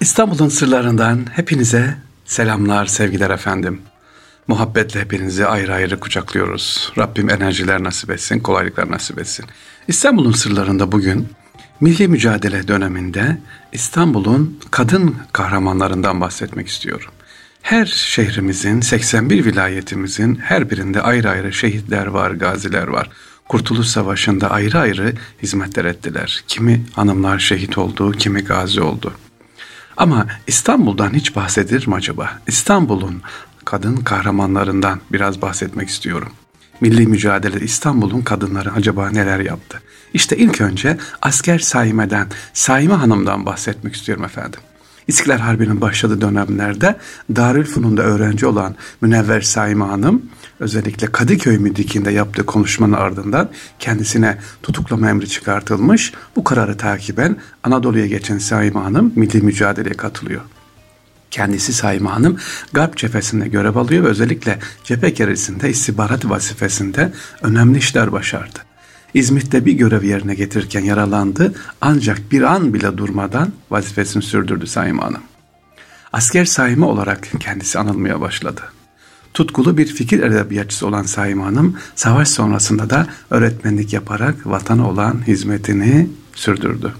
İstanbul'un sırlarından hepinize selamlar, sevgiler efendim. Muhabbetle hepinizi ayrı ayrı kucaklıyoruz. Rabbim enerjiler nasip etsin, kolaylıklar nasip etsin. İstanbul'un sırlarında bugün milli mücadele döneminde İstanbul'un kadın kahramanlarından bahsetmek istiyorum. Her şehrimizin, 81 vilayetimizin her birinde ayrı ayrı şehitler var, gaziler var. Kurtuluş Savaşı'nda ayrı ayrı hizmetler ettiler. Kimi hanımlar şehit oldu, kimi gazi oldu. Ama İstanbul'dan hiç bahsedilir mi acaba? İstanbul'un kadın kahramanlarından biraz bahsetmek istiyorum. Milli mücadele İstanbul'un kadınları acaba neler yaptı? İşte ilk önce asker Saime'den, Saime Hanım'dan bahsetmek istiyorum efendim. İstiklal Harbi'nin başladığı dönemlerde Darülfünun'da öğrenci olan Münevver Saime Hanım özellikle Kadıköy Müdikinde yaptığı konuşmanın ardından kendisine tutuklama emri çıkartılmış. Bu kararı takiben Anadolu'ya geçen Saime Hanım milli mücadeleye katılıyor. Kendisi Saime Hanım Garp cephesinde görev alıyor ve özellikle cephe keresinde istihbarat vazifesinde önemli işler başardı. İzmit'te bir görev yerine getirirken yaralandı ancak bir an bile durmadan vazifesini sürdürdü Saime Hanım. Asker Saime olarak kendisi anılmaya başladı. Tutkulu bir fikir edebiyatçısı olan Saime Hanım, savaş sonrasında da öğretmenlik yaparak vatana olan hizmetini sürdürdü.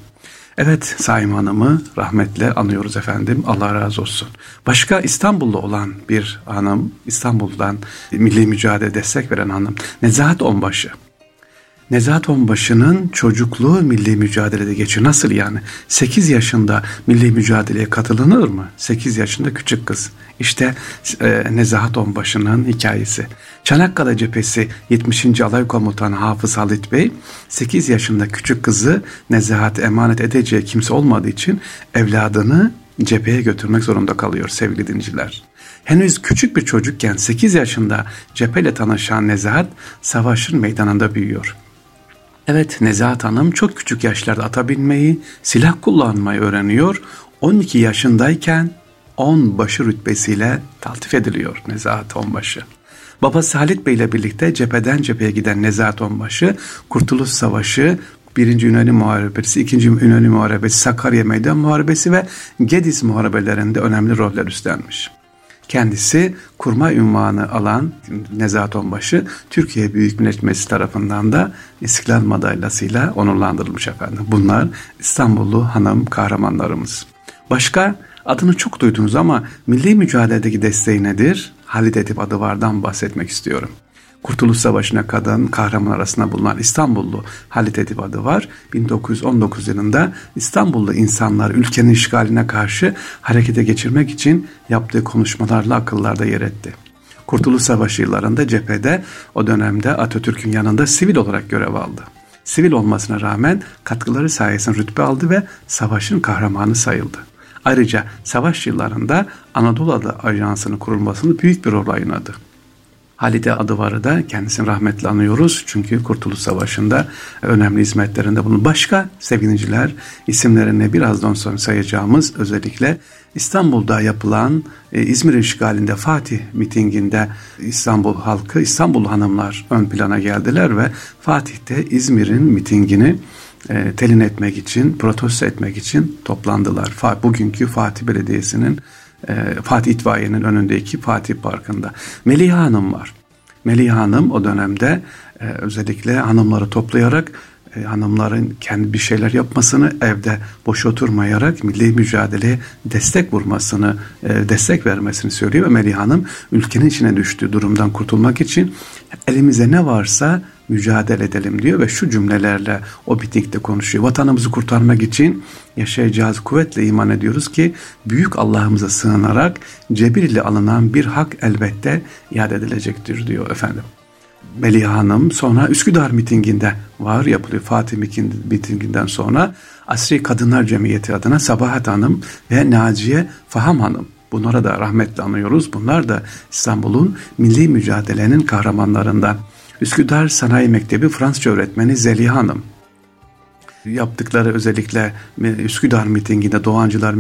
Evet Saime Hanım'ı rahmetle anıyoruz efendim. Allah razı olsun. Başka İstanbul'da olan bir hanım, İstanbul'dan milli mücadele destek veren hanım Nezahat Onbaşı. Nezahat Onbaşı'nın çocukluğu milli mücadelede geçiyor. Nasıl yani? 8 yaşında milli mücadeleye katılınır mı? 8 yaşında küçük kız. İşte e, Nezahat Onbaşı'nın hikayesi. Çanakkale cephesi 70. Alay Komutanı Hafız Halit Bey 8 yaşında küçük kızı Nezahat emanet edeceği kimse olmadığı için evladını cepheye götürmek zorunda kalıyor sevgili dinciler. Henüz küçük bir çocukken 8 yaşında cepheyle tanışan Nezahat savaşın meydanında büyüyor. Evet Nezahat Hanım çok küçük yaşlarda ata binmeyi, silah kullanmayı öğreniyor. 12 yaşındayken onbaşı rütbesiyle taltif ediliyor Nezahat Onbaşı. Babası Halit Bey ile birlikte cepheden cepheye giden Nezahat Onbaşı, Kurtuluş Savaşı, Birinci Yunani Muharebesi, İkinci Yunani Muharebesi, Sakarya Meydan Muharebesi ve Gediz Muharebelerinde önemli roller üstlenmiş. Kendisi kurma ünvanı alan Nezahat Onbaşı Türkiye Büyük Millet Meclisi tarafından da İstiklal Madalyası'yla onurlandırılmış efendim. Bunlar İstanbullu hanım kahramanlarımız. Başka adını çok duydunuz ama milli mücadeledeki desteği nedir? Halit Edip Adıvar'dan bahsetmek istiyorum. Kurtuluş Savaşı'na kadın kahraman arasında bulunan İstanbullu Halit Edip adı var. 1919 yılında İstanbullu insanlar ülkenin işgaline karşı harekete geçirmek için yaptığı konuşmalarla akıllarda yer etti. Kurtuluş Savaşı yıllarında cephede o dönemde Atatürk'ün yanında sivil olarak görev aldı. Sivil olmasına rağmen katkıları sayesinde rütbe aldı ve savaşın kahramanı sayıldı. Ayrıca savaş yıllarında Anadolu Ajansı'nın kurulmasını büyük bir rol oynadı. Halide Adıvar'ı da kendisini rahmetle anıyoruz. Çünkü Kurtuluş Savaşı'nda önemli hizmetlerinde bulundu. Başka sevgiliciler isimlerini birazdan sonra sayacağımız özellikle İstanbul'da yapılan e, İzmir işgalinde Fatih mitinginde İstanbul halkı, İstanbul hanımlar ön plana geldiler ve Fatih'te İzmir'in mitingini e, telin etmek için, protesto etmek için toplandılar. Bugünkü Fatih Belediyesi'nin e, Fatih İtfaiye'nin önündeki Fatih Parkı'nda. Meliha Hanım var. Meliha Hanım o dönemde e, özellikle hanımları toplayarak e, hanımların kendi bir şeyler yapmasını evde boş oturmayarak milli mücadeleye destek vurmasını, e, destek vermesini söylüyor ve Melih Hanım ülkenin içine düştüğü durumdan kurtulmak için elimize ne varsa mücadele edelim diyor ve şu cümlelerle o bitikte konuşuyor. Vatanımızı kurtarmak için yaşayacağız kuvvetle iman ediyoruz ki büyük Allah'ımıza sığınarak cebir ile alınan bir hak elbette iade edilecektir diyor efendim. Meliha Hanım sonra Üsküdar mitinginde var yapılıyor. Fatih mitinginden sonra Asri Kadınlar Cemiyeti adına Sabahat Hanım ve Naciye Faham Hanım Bunlara da rahmetle anıyoruz. Bunlar da İstanbul'un milli mücadelenin kahramanlarından. Üsküdar Sanayi Mektebi Fransızca öğretmeni Zeliha Hanım. yaptıkları özellikle Üsküdar mitinginde, Doğancılar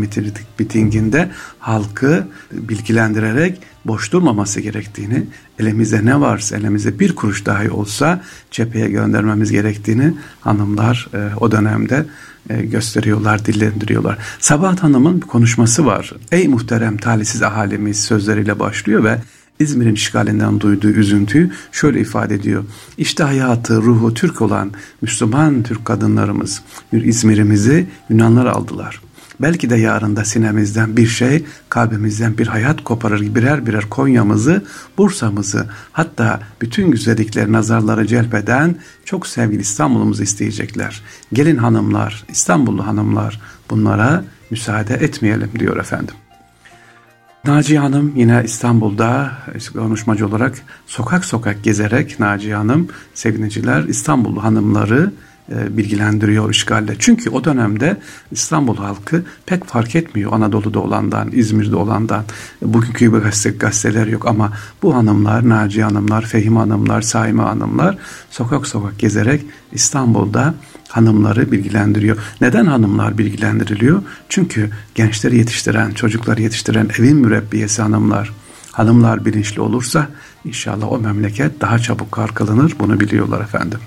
mitinginde halkı bilgilendirerek boş durmaması gerektiğini, elimizde ne varsa elimizde bir kuruş dahi olsa cepheye göndermemiz gerektiğini hanımlar e, o dönemde e, gösteriyorlar, dillendiriyorlar. Sabahat Hanım'ın bir konuşması var. Ey muhterem talihsiz ahalimiz sözleriyle başlıyor ve İzmir'in işgalinden duyduğu üzüntüyü şöyle ifade ediyor. İşte hayatı, ruhu Türk olan Müslüman Türk kadınlarımız İzmir'imizi Yunanlar aldılar. Belki de yarında sinemizden bir şey, kalbimizden bir hayat koparır birer birer Konya'mızı, Bursa'mızı, hatta bütün güzellikleri nazarları celpeden çok sevgili İstanbul'umuzu isteyecekler. Gelin hanımlar, İstanbullu hanımlar bunlara müsaade etmeyelim diyor efendim. Naciye Hanım yine İstanbul'da konuşmacı olarak sokak sokak gezerek Naciye Hanım sevgiliciler İstanbullu hanımları bilgilendiriyor işgalle. Çünkü o dönemde İstanbul halkı pek fark etmiyor Anadolu'da olandan, İzmir'de olandan. Bugünkü gibi gazete, gazeteler yok ama bu hanımlar, Naciye hanımlar, Fehim hanımlar, Saime hanımlar sokak sokak gezerek İstanbul'da hanımları bilgilendiriyor. Neden hanımlar bilgilendiriliyor? Çünkü gençleri yetiştiren, çocukları yetiştiren evin mürebbiyesi hanımlar. Hanımlar bilinçli olursa inşallah o memleket daha çabuk kalkınır. Bunu biliyorlar efendim.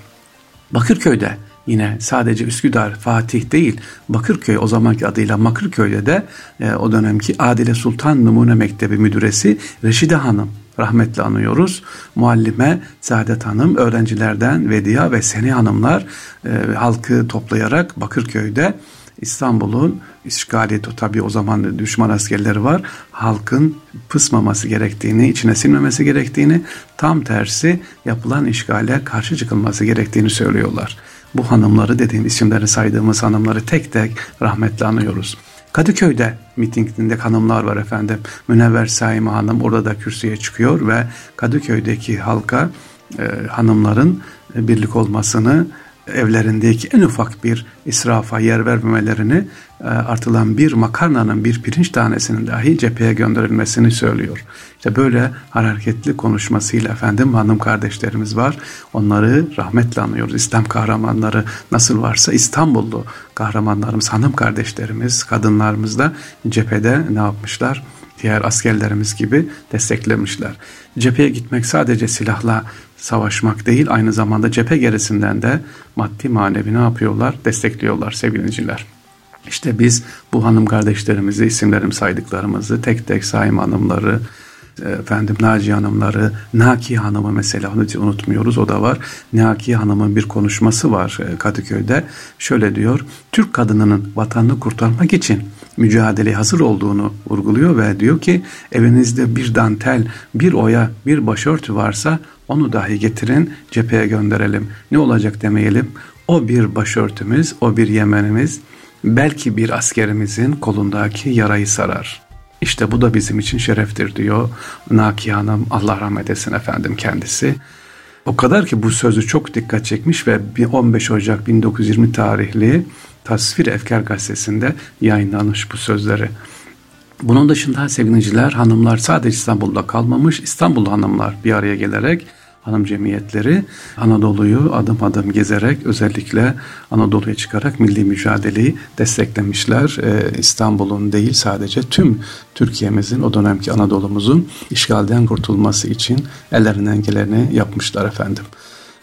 Bakırköy'de yine sadece Üsküdar, Fatih değil Bakırköy o zamanki adıyla Bakırköy'de de e, o dönemki Adile Sultan Numune Mektebi müdüresi Reşide Hanım rahmetle anıyoruz. Muallime Saadet Hanım öğrencilerden Vediya ve Seni Hanımlar e, halkı toplayarak Bakırköy'de İstanbul'un işgali tabii o zaman düşman askerleri var. Halkın pısmaması gerektiğini, içine sinmemesi gerektiğini, tam tersi yapılan işgale karşı çıkılması gerektiğini söylüyorlar. Bu hanımları dediğim isimleri saydığımız hanımları tek tek rahmetle anıyoruz. Kadıköy'de mitinginde hanımlar var efendim. Münevver Saime Hanım orada da kürsüye çıkıyor ve Kadıköy'deki halka e, hanımların birlik olmasını evlerindeki en ufak bir israfa yer vermemelerini e, artılan bir makarnanın bir pirinç tanesinin dahi cepheye gönderilmesini söylüyor. İşte böyle hareketli konuşmasıyla efendim hanım kardeşlerimiz var. Onları rahmetle anıyoruz. İslam kahramanları nasıl varsa İstanbullu kahramanlarımız, hanım kardeşlerimiz, kadınlarımız da cephede ne yapmışlar? diğer askerlerimiz gibi desteklemişler. Cepheye gitmek sadece silahla savaşmak değil aynı zamanda cephe gerisinden de maddi manevi ne yapıyorlar? Destekliyorlar sevgiliciler. İşte biz bu hanım kardeşlerimizi, isimlerim saydıklarımızı, tek tek Saim hanımları, efendim Naciye hanımları, Naki hanımı mesela unutmuyoruz o da var. Naki hanımın bir konuşması var e, Kadıköy'de. Şöyle diyor, Türk kadınının vatanını kurtarmak için mücadeleye hazır olduğunu vurguluyor ve diyor ki evinizde bir dantel, bir oya, bir başörtü varsa onu dahi getirin cepheye gönderelim. Ne olacak demeyelim. O bir başörtümüz, o bir yemenimiz belki bir askerimizin kolundaki yarayı sarar. İşte bu da bizim için şereftir diyor Naki Hanım Allah rahmet etsin efendim kendisi. O kadar ki bu sözü çok dikkat çekmiş ve 15 Ocak 1920 tarihli Tasvir Efkar gazetesinde yayınlanmış bu sözleri. Bunun dışında sevgiliciler hanımlar sadece İstanbul'da kalmamış İstanbul hanımlar bir araya gelerek hanım cemiyetleri Anadolu'yu adım adım gezerek özellikle Anadolu'ya çıkarak milli mücadeleyi desteklemişler. Ee, İstanbul'un değil sadece tüm Türkiye'mizin o dönemki Anadolu'muzun işgalden kurtulması için ellerinden geleni yapmışlar efendim.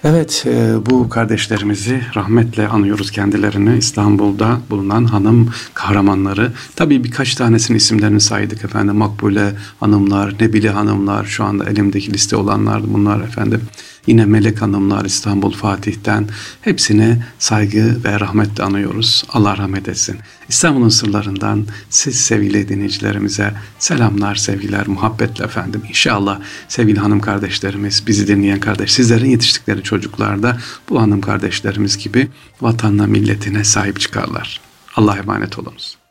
Evet e, bu kardeşlerimizi rahmetle anıyoruz kendilerini İstanbul'da bulunan hanım kahramanları. Tabii birkaç tanesinin isimlerini saydık efendim. Makbule hanımlar, Nebile hanımlar şu anda elimdeki liste olanlar bunlar efendim. Yine Melek Hanımlar İstanbul Fatih'ten hepsine saygı ve rahmetle anıyoruz. Allah rahmet etsin. İstanbul'un sırlarından siz sevgili dinleyicilerimize selamlar, sevgiler, muhabbetle efendim. İnşallah sevgili hanım kardeşlerimiz, bizi dinleyen kardeş, sizlerin yetiştikleri çocuklar da bu hanım kardeşlerimiz gibi vatanına, milletine sahip çıkarlar. Allah emanet olunuz.